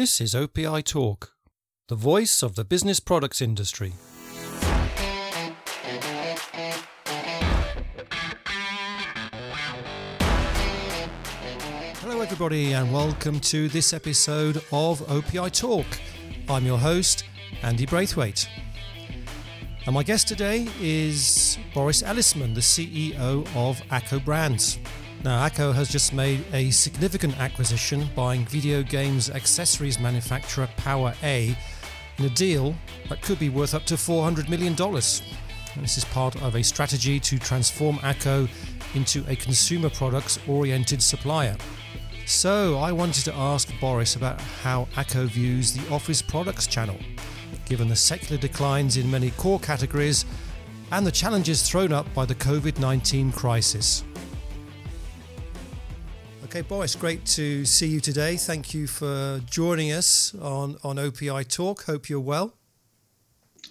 This is OPI Talk, the voice of the business products industry. Hello, everybody, and welcome to this episode of OPI Talk. I'm your host, Andy Braithwaite. And my guest today is Boris Elisman, the CEO of ACCO Brands. Now, ACCO has just made a significant acquisition, buying video games accessories manufacturer Power A in a deal that could be worth up to $400 million. And this is part of a strategy to transform ACCO into a consumer products oriented supplier. So, I wanted to ask Boris about how ACCO views the office products channel, given the secular declines in many core categories and the challenges thrown up by the COVID 19 crisis. Okay, Boris, great to see you today. Thank you for joining us on, on OPI Talk. Hope you're well.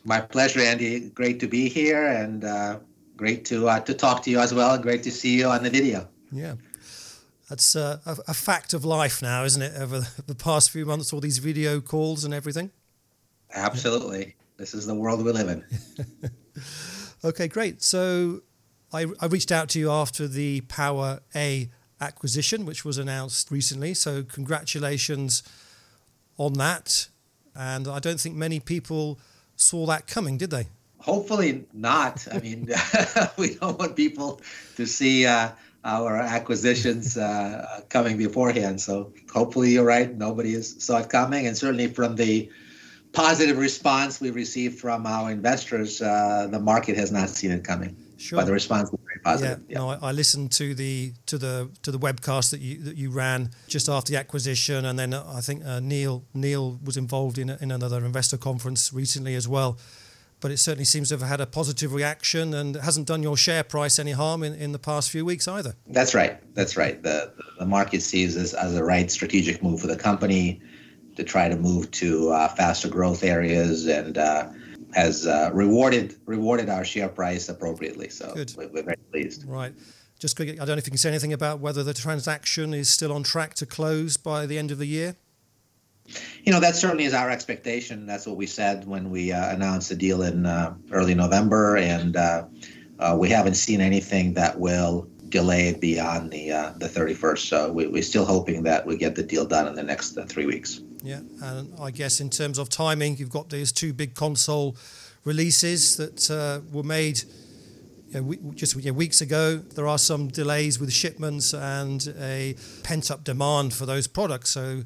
My pleasure, Andy. Great to be here and uh, great to uh, to talk to you as well. Great to see you on the video. Yeah, that's uh, a, a, fact of life now, isn't it? Over the past few months, all these video calls and everything. Absolutely, this is the world we live in. okay, great. So, I, I reached out to you after the Power A acquisition, which was announced recently. So, congratulations on that. And I don't think many people saw that coming, did they? Hopefully not. I mean, we don't want people to see uh, our acquisitions uh, coming beforehand. So, hopefully, you're right. Nobody saw it coming. And certainly, from the positive response we received from our investors, uh, the market has not seen it coming. Sure. But the response was very positive. Yeah, yeah. No, I, I, listened to the to the to the webcast that you that you ran just after the acquisition, and then I think uh, Neal Neal was involved in in another investor conference recently as well. But it certainly seems to have had a positive reaction, and hasn't done your share price any harm in, in the past few weeks either. That's right. That's right. The the market sees this as a right strategic move for the company to try to move to uh, faster growth areas and. Uh, has uh, rewarded rewarded our share price appropriately. So we're, we're, very pleased. Right. Just quick, I don't know if you can say anything about whether the transaction is still on track to close by the end of the year. You know, that certainly is our expectation. That's what we said when we uh, announced the deal in uh, early November, and uh, uh, we haven't seen anything that will delay it beyond the uh, the 31st. So we, we're still hoping that we get the deal done in the next three weeks. Yeah, and I guess in terms of timing, you've got these two big console releases that uh, were made you know, just you know, weeks ago. There are some delays with shipments and a pent up demand for those products. So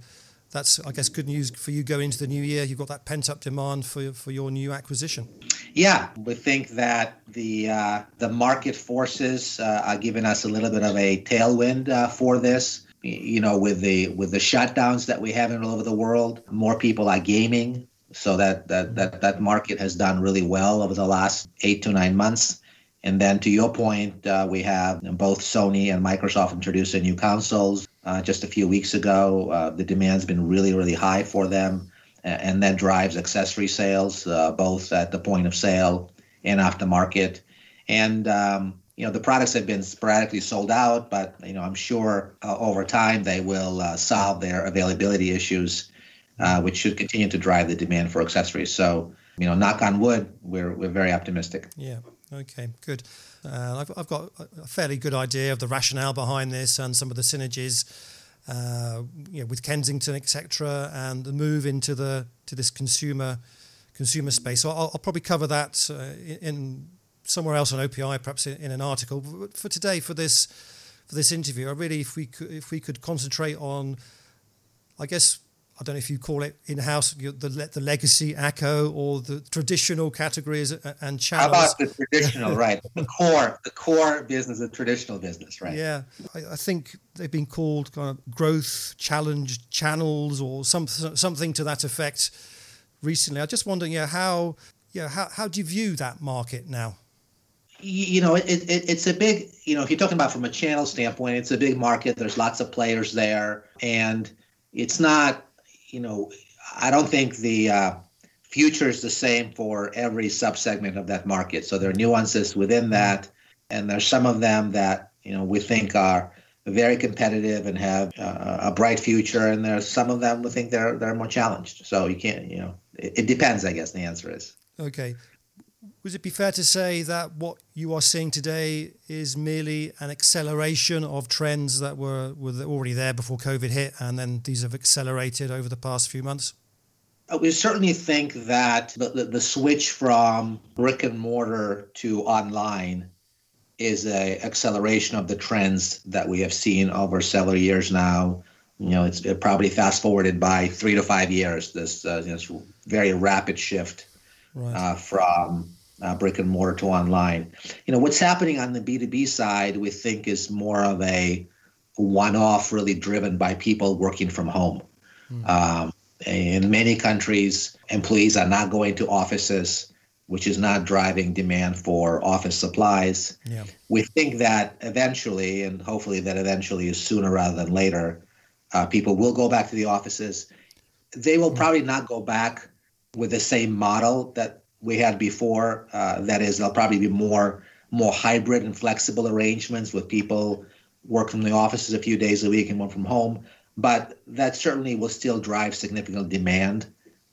that's, I guess, good news for you going into the new year. You've got that pent up demand for for your new acquisition. Yeah, we think that the uh, the market forces uh, are giving us a little bit of a tailwind uh, for this you know with the with the shutdowns that we have in all over the world more people are gaming. So that that that, that market has done really well over the last eight to nine months. And then to your point uh, we have both sony and microsoft introducing new consoles. Uh, just a few weeks ago uh, the demand's been really really high for them. And that drives accessory sales uh, both at the point of sale and aftermarket. And um, you know the products have been sporadically sold out, but you know I'm sure uh, over time they will uh, solve their availability issues, uh, which should continue to drive the demand for accessories. So you know, knock on wood, we're we're very optimistic. Yeah. Okay. Good. Uh, I've I've got a fairly good idea of the rationale behind this and some of the synergies. Uh, you know, with Kensington, etc., and the move into the to this consumer consumer space. So I'll, I'll probably cover that uh, in somewhere else on OPI, perhaps in, in, an article. But for today, for this for this interview, I really, if we could, if we could concentrate on, I guess I don't know if you call it in house the the legacy ACCO or the traditional categories and channels. How about the traditional, right? The core, the core business, the traditional business, right? Yeah, I, I, think they've been called kind of growth challenge channels or some something to that effect recently. I just wondering, yeah, how yeah how how do you view that market now? You know, it, it, it's a big, you know, if you're talking about from a channel standpoint, it's a big market. There's lots of players there. And it's not, you know, I don't think the uh, future is the same for every subsegment of that market. So there are nuances within that. And there's some of them that, you know, we think are very competitive and have uh, a bright future, and there's some of them who think they're they're more challenged. So you can't, you know, it, it depends. I guess the answer is. Okay. Would it be fair to say that what you are seeing today is merely an acceleration of trends that were, were already there before COVID hit, and then these have accelerated over the past few months? Uh, we certainly think that the, the, the switch from brick and mortar to online is a acceleration of the trends that we have seen over several years now. You know, it's it probably fast forwarded by three to five years. This uh, this very rapid shift right. uh, from uh, brick and mortar to online. You know, what's happening on the B2B side, we think is more of a one off, really driven by people working from home. Mm. Um, in many countries, employees are not going to offices, which is not driving demand for office supplies. Yeah. We think that eventually, and hopefully that eventually is sooner rather than later, uh, people will go back to the offices. They will mm. probably not go back with the same model that we had before. Uh, that is, there'll probably be more more hybrid and flexible arrangements with people work from the offices a few days a week and work from home. But that certainly will still drive significant demand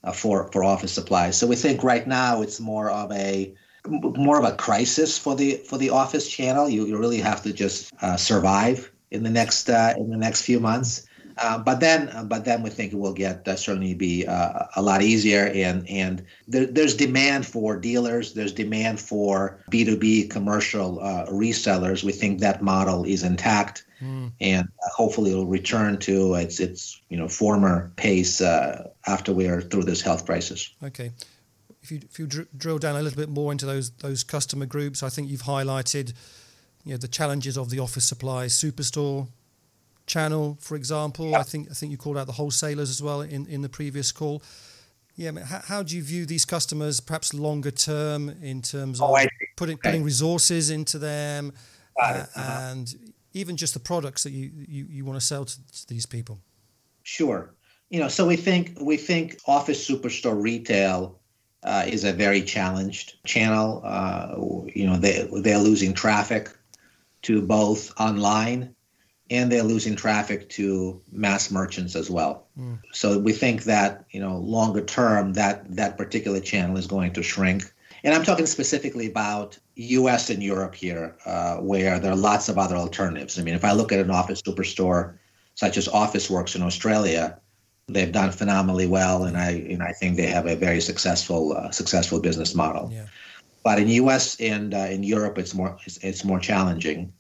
uh, for for office supplies. So we think right now it's more of a more of a crisis for the for the office channel. You you really have to just uh, survive in the next uh, in the next few months. Uh, but then, uh, but then we think it will get uh, certainly be uh, a lot easier, and and there, there's demand for dealers. There's demand for B two B commercial uh, resellers. We think that model is intact, mm. and hopefully it'll return to its its you know former pace after we are through this health crisis. Okay. If you, if you dr- drill down a little bit more into those those customer groups, I think you've highlighted, you know, the challenges of the office supplies superstore channel, for example. Yeah. I think I think you called out the wholesalers as well in, in the previous call. Yeah, I mean, how, how do you view these customers, perhaps longer term, in terms of oh, putting okay. putting resources into them, uh, uh-huh. and even just the products that you, you, you want to sell to, to these people? Sure. You know, so we think we think office superstore retail uh, is a very challenged channel. Uh, you know, they they're losing traffic to both online and they're losing traffic to mass merchants as well. Mm. So we think that you know longer term that that particular channel is going to shrink. And I'm talking specifically about U.S. and Europe here, uh, where there are lots of other alternatives. I mean, if I look at an office superstore such as Officeworks in Australia, they've done phenomenally well, and I and I think they have a very successful uh, successful business model. Yeah. But in U.S. and uh, in Europe, it's more it's, it's more challenging.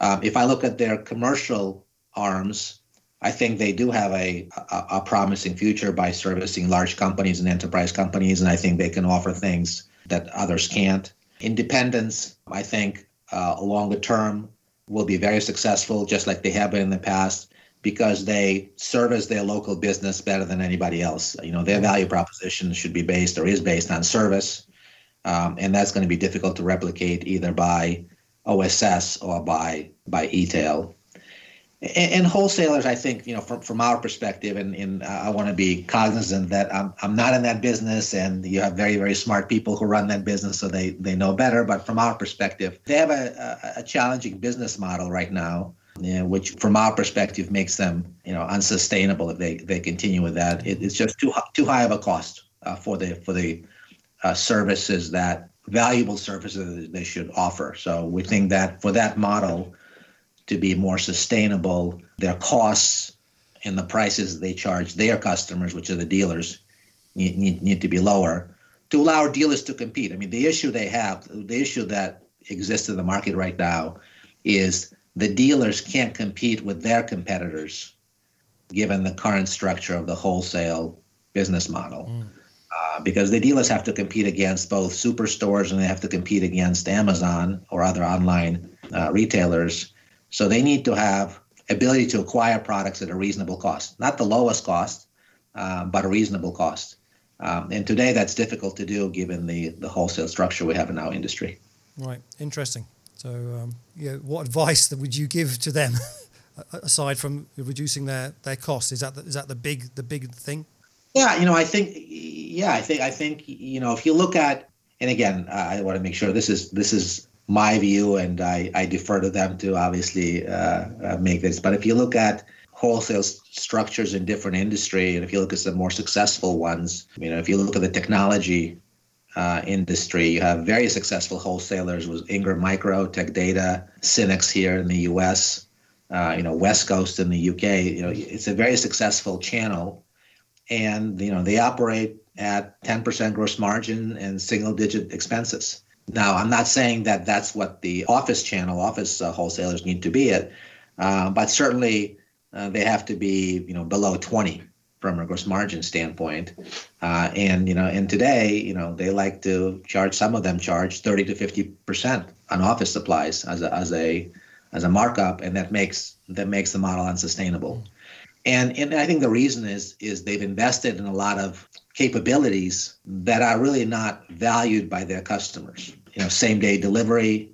Um, if I look at their commercial arms, I think they do have a, a, a, promising future by servicing large companies and enterprise companies, and I think they can offer things that others can't. Independence, I think, uh, longer term will be very successful, just like they have been in the past, because they service their local business better than anybody else. You know, their value proposition should be based or is based on service, um, and that's going to be difficult to replicate either by OSS or by by e-tail. And, and, wholesalers, I think, you know, from, from our perspective, and, and I want to be cognizant that I'm, I'm not in that business, and you have very, very smart people who run that business, so they, they know better. But from our perspective, they have a, a, a challenging business model right now, know, which from our perspective makes them, you know, unsustainable if they, they continue with that. It, it's just too too high of a cost uh, for the for the uh, services that valuable services they should offer. So we think that for that model to be more sustainable, their costs and the prices they charge their customers, which are the dealers, need, need, to be lower to allow dealers to compete. I mean, the issue they have, the issue that exists in the market right now is the dealers can't compete with their competitors given the current structure of the wholesale business model. Mm. Uh, because the dealers have to compete against both superstores and they have to compete against Amazon or other online uh, retailers. So they need to have ability to acquire products at a reasonable cost, not the lowest cost, uh, but a reasonable cost. Um, and today that's difficult to do given the, the wholesale structure we have in our industry. Right, interesting. So, um, yeah, what advice would you give to them aside from reducing their, their costs? Is that the, is that the big the big thing? Yeah, you know, I think, yeah, I think, I think, you know, if you look at, and again, I want to make sure this is this is my view, and I, I defer to them to obviously uh, uh, make this. But if you look at wholesale structures in different industry, and if you look at some more successful ones, you know, if you look at the technology uh, industry, you have very successful wholesalers with Ingram Micro, Tech Data, Synnex here in the U.S., uh, you know, Westcoast in the U.K. You know, it's a very successful channel, and you know they operate at 10% gross margin and single-digit expenses. Now, I'm not saying that that's what the office channel, office uh, wholesalers need to be at, uh, but certainly uh, they have to be, you know, below 20 from a gross margin standpoint. Uh, and you know, and today, you know, they like to charge. Some of them charge 30 to 50 percent on office supplies as a as a as a markup, and that makes that makes the model unsustainable. And and I think the reason is is they've invested in a lot of capabilities that are really not valued by their customers. You know, same day delivery,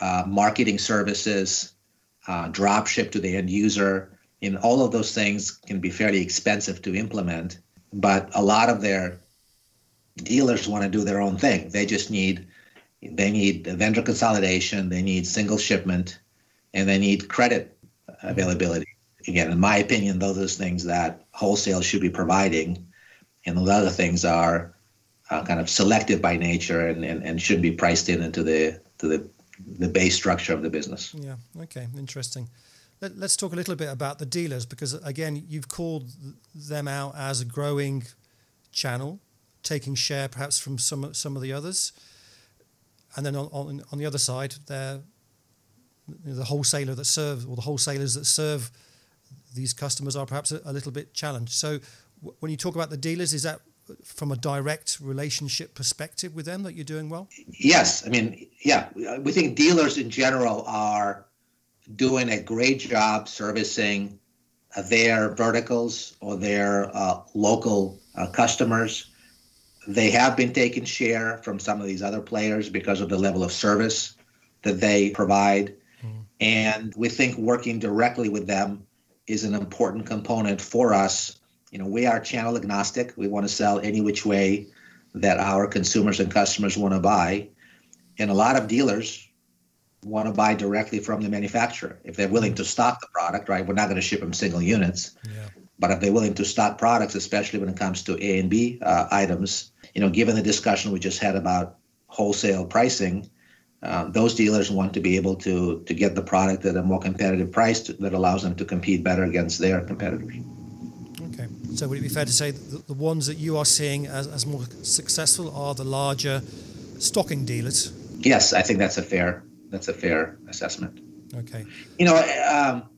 uh, marketing services, uh, drop ship to the end user. And all of those things can be fairly expensive to implement, but a lot of their dealers want to do their own thing. They just need they need vendor consolidation, they need single shipment, and they need credit availability. Again, in my opinion, those are things that wholesale should be providing and those other things are uh, kind of selective by nature and, and, and should be priced in into the to the the base structure of the business. Yeah. Okay. Interesting. Let, us talk a little bit about the dealers because again, you've called them out as a growing channel, taking share perhaps from some some of the others, and then on on, on the other side, they're the wholesaler that serve or the wholesalers that serve these customers are perhaps a, a little bit challenged. So when you talk about the dealers, is that from a direct relationship perspective with them that you're doing well? Yes. I mean, yeah, we think dealers in general are doing a great job servicing their verticals or their uh, local uh, customers. They have been taking share from some of these other players because of the level of service that they provide. Mm. And we think working directly with them is an important component for us you know, we are channel agnostic. We want to sell any which way that our consumers and customers want to buy. And a lot of dealers want to buy directly from the manufacturer. If they're willing to stock the product, right? We're not going to ship them single units. Yeah. But if they're willing to stock products, especially when it comes to A and B uh, items, you know, given the discussion we just had about wholesale pricing, uh, those dealers want to be able to to get the product at a more competitive price to, that allows them to compete better against their competitors. Okay, so would it be fair to say that the ones that you are seeing as, as more successful are the larger stocking dealers? Yes, I think that's a fair that's a fair assessment. Okay. You know, um,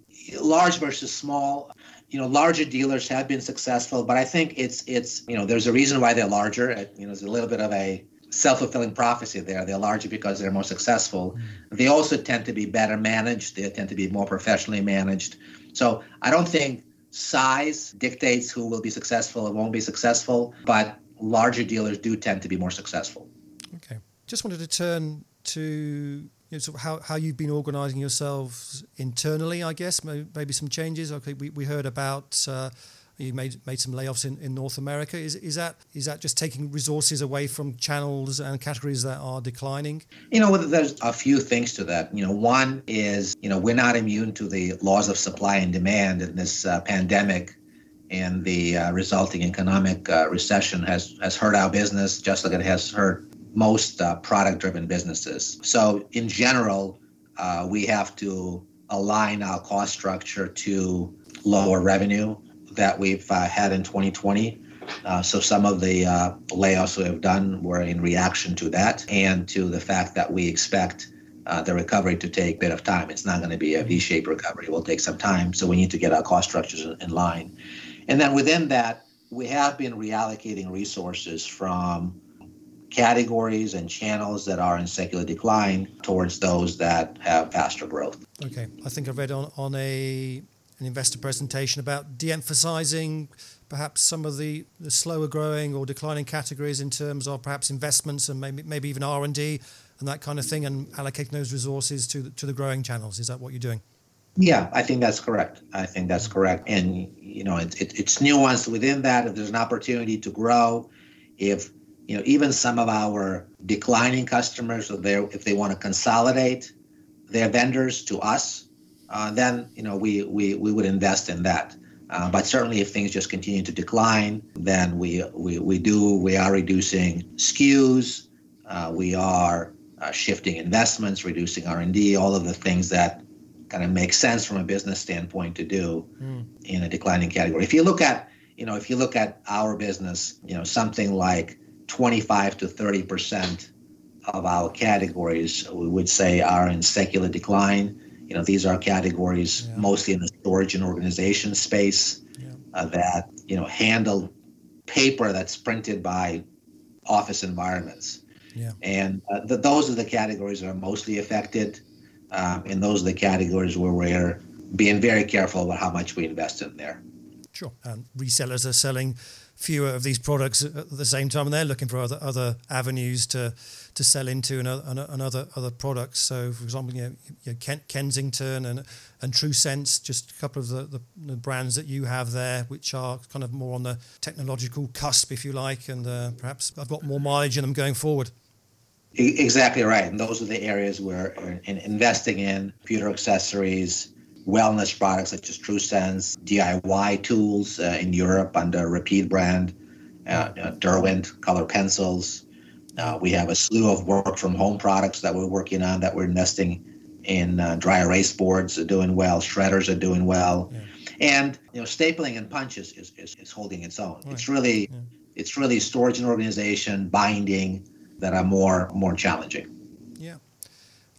large versus small. You know, larger dealers have been successful, but I think it's it's you know there's a reason why they're larger. You know, there's a little bit of a self-fulfilling prophecy there. They're larger because they're more successful. Mm. They also tend to be better managed. They tend to be more professionally managed. So I don't think size dictates who will be successful and won't be successful, but larger dealers do tend to be more successful. Okay. Just wanted to turn to you know, sort of how, how you've been organizing yourselves internally, I guess, maybe some changes. Okay, we, we heard about uh, you made made some layoffs in, in North America. Is is that is that just taking resources away from channels and categories that are declining? You know, there's a few things to that. You know, one is you know we're not immune to the laws of supply and demand in this uh, pandemic. And the uh, resulting economic uh, recession has, has hurt our business just like it has hurt most uh, product driven businesses. So, in general, uh, we have to align our cost structure to lower revenue that we've uh, had in 2020. Uh, so some of the uh, layoffs we have done were in reaction to that and to the fact that we expect uh, the recovery to take a bit of time. It's not going to be a V-shaped recovery. It will take some time. So we need to get our cost structures in, in line. And then within that, we have been reallocating resources from categories and channels that are in secular decline towards those that have faster growth. Okay. I think I read on, on a an investor presentation about de-emphasizing perhaps some of the, the slower growing or declining categories in terms of perhaps investments and maybe maybe even R and that kind of thing, and allocating those resources to the, to the growing channels. Is that what you're doing? Yeah, I think that's correct. I think that's correct, and you know, it, it, it's nuanced within that. If there's an opportunity to grow, if you know, even some of our declining customers, if if they want to consolidate their vendors to us, uh, then you know we, we we would invest in that. Uh, but certainly, if things just continue to decline, then we we, we do we are reducing SKUs, uh, we are uh, shifting investments, reducing R and D, all of the things that kind of make sense from a business standpoint to do mm. in a declining category. If you look at you know if you look at our business, you know something like 25 to 30 percent of our categories we would say are in secular decline you know, these are categories yeah. mostly in the storage and organization space yeah. uh, that you know handle paper that's printed by office environments. Yeah. And uh, those are the categories that are mostly affected, um, and those are the categories where we're being very careful about how much we invest in there. Sure. And resellers are selling fewer of these products at the same time, and they're looking for other other avenues to to sell into and, and and other other products. So, for example, you know, you know Kensington and and TrueSense, just a couple of the, the, the, brands that you have there, which are kind of more on the technological cusp, if you like, and uh, perhaps I've got more mileage in them going forward. Exactly right, and those are the areas where in investing in computer accessories, wellness products such as TrueSense, DIY tools uh, in Europe under Rapid brand, uh, uh, Derwent color pencils, uh, we have a slew of work from home products that we're working on that we're investing in. Uh, dry erase boards are doing well, shredders are doing well, yeah. and you know stapling and punches is, is, is holding its own. Right. It's really yeah. it's really storage and organization, binding that are more more challenging. Yeah,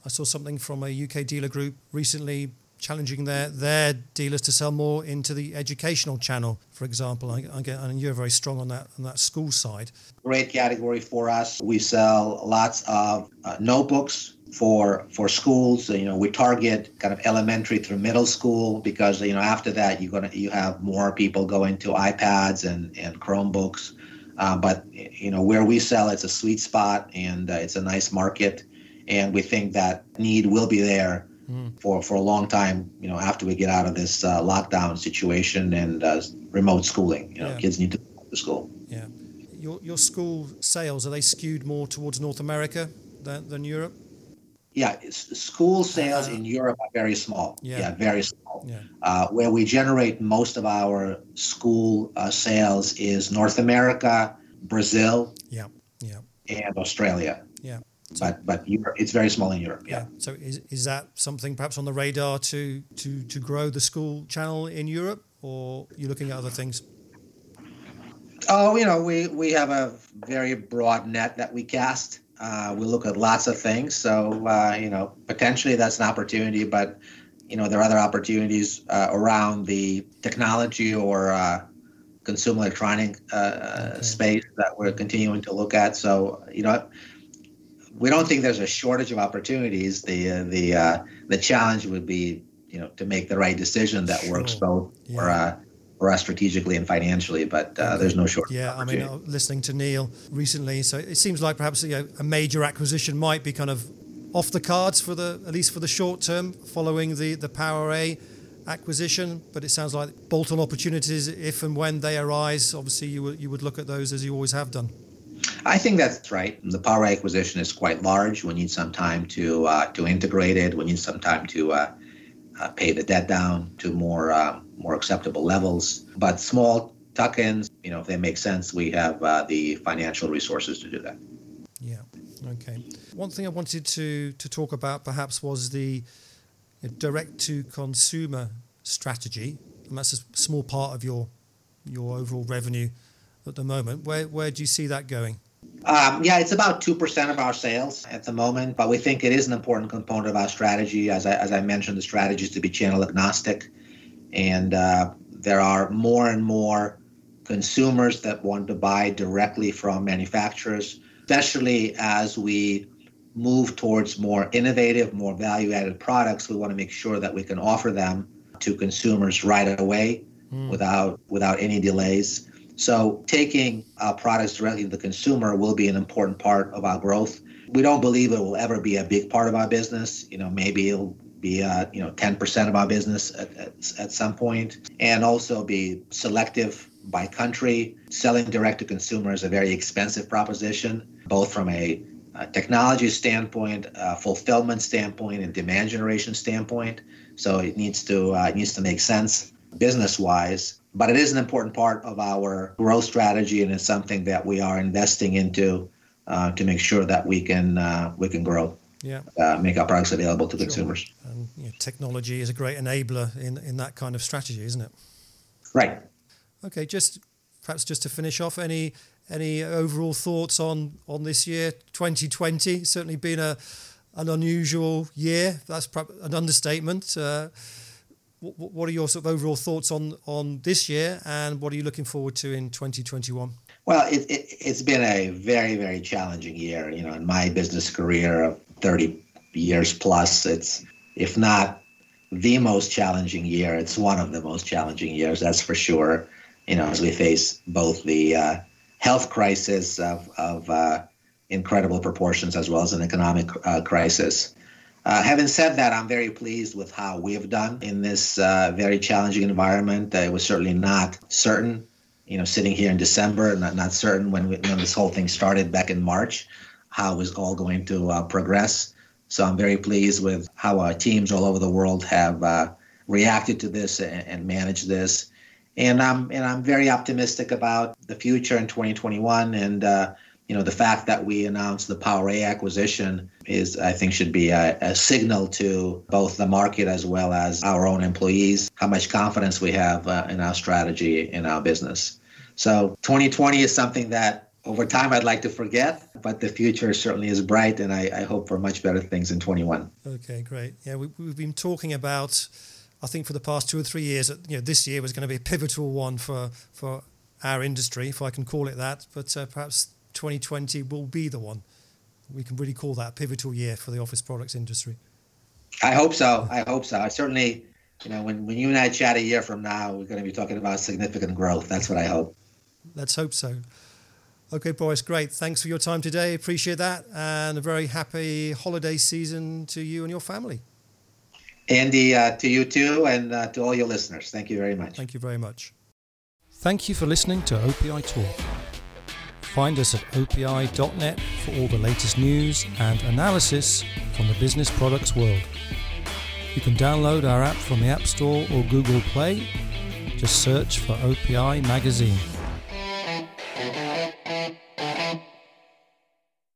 I saw something from a UK dealer group recently challenging their their dealers to sell more into the educational channel, for example. I, I get, and you're very strong on that on that school side. Great category for us. We sell lots of uh, notebooks for for schools. You know, we target kind of elementary through middle school because you know after that you're gonna you have more people going to iPads and and Chromebooks. Uh, but you know where we sell, it's a sweet spot and uh, it's a nice market, and we think that need will be there mm. for for a long time. You know, after we get out of this uh, lockdown situation and uh, remote schooling, you know, yeah. kids need to go to school. Yeah, your your school sales are they skewed more towards North America than, than Europe? Yeah, school sales uh, in Europe are very small. Yeah, yeah very small. Yeah. Uh, where we generate most of our school uh, sales is North America, Brazil, yeah, yeah, and Australia. Yeah but but Europe, it's very small in Europe. Yeah. yeah. So is, is that something perhaps on the radar to to to grow the school channel in Europe, or are you looking at other things? Oh, you know, we we have a very broad net that we cast. Uh, we look at lots of things. So uh, you know, potentially that's an opportunity, but you know, there are other opportunities uh, around the technology or uh, consumer electronic uh, okay. space that we're continuing to look at. So you know we don't think there's a shortage of opportunities. The uh, the uh, the challenge would be you know to make the right decision that sure. works both yeah. for uh, for us strategically and financially. But uh, there's no shortage. Yeah, I mean, uh, listening to Neal recently, so it seems like perhaps you know, a major acquisition might be kind of off the cards for the at least for the short term following the the PowerA acquisition. But it sounds like bolt-on opportunities, if and when they arise, obviously you would you would look at those as you always have done. I think that's right. The power acquisition is quite large. We need some time to uh, to integrate it. We need some time to uh, uh, pay the debt down to more um, more acceptable levels. But small tuck-ins, you know, if they make sense, we have uh, the financial resources to do that. Yeah. Okay. One thing I wanted to to talk about perhaps was the direct-to-consumer strategy, and that's a small part of your your overall revenue at the moment. Where where do you see that going? Um, yeah, it's about 2% of our sales at the moment, but we think it is an important component of our strategy. As I, as I mentioned, the strategy is to be channel agnostic. And uh, there are more and more consumers that want to buy directly from manufacturers, especially as we move towards more innovative, more value added products. We want to make sure that we can offer them to consumers right away mm. without, without any delays. So taking our products directly to the consumer will be an important part of our growth. We don't believe it will ever be a big part of our business. You know, maybe it'll be uh, you know 10% of our business at, at, at some point and also be selective by country. Selling direct to consumer is a very expensive proposition, both from a, technology standpoint, fulfillment standpoint, and demand generation standpoint. So it needs to uh, it needs to make sense business wise. But it is an important part of our growth strategy, and it's something that we are investing into uh, to make sure that we can uh, we can grow. Yeah. Uh, make our products available to sure. consumers. And you know, technology is a great enabler in in that kind of strategy, isn't it? Right. Okay, just perhaps just to finish off, any any overall thoughts on on this year, 2020? Certainly been a an unusual year. That's an understatement. Uh, what, what are your sort of overall thoughts on on this year, and what are you looking forward to in 2021? Well, it, it, has been a very, very challenging year. You know, in my business career of 30 years plus, it's if not the most challenging year, it's one of the most challenging years, that's for sure. You know, as we face both the uh, health crisis of, of uh, incredible proportions as well as an economic uh, crisis. Uh, having said that, I'm very pleased with how we've done in this uh, very challenging environment. it was certainly not certain you know, sitting here in December, not not certain when we, when this whole thing started back in March, how it was all going to uh, progress. So I'm very pleased with how our teams all over the world have uh, reacted to this and, and, managed this, and I'm and I'm very optimistic about the future in 2021. And uh, you know, the fact that we announced the PowerA acquisition is, I think, should be a, a signal to both the market as well as our own employees how much confidence we have uh, in our strategy in our business. So 2020 is something that over time I'd like to forget, but the future certainly is bright, and I, I hope for much better things in 21. Okay, great. Yeah, we, have been talking about, I think, for the past two or three years, that you know this year was going to be a pivotal one for for our industry, if I can call it that. But uh, perhaps 2020 will be the one. We can really call that a pivotal year for the office products industry. I hope so. I hope so. I certainly, you know, when, when you and I chat a year from now, we're going to be talking about significant growth. That's what I hope. Let's hope so. Okay, Boris, great. Thanks for your time today. Appreciate that. And a very happy holiday season to you and your family. Andy, uh, to you too, and uh, to all your listeners. Thank you very much. Thank you very much. Thank you for listening to OPI Talk. Find us at opi.net for all the latest news and analysis from the business products world. You can download our app from the App Store or Google Play just search for OPI Magazine.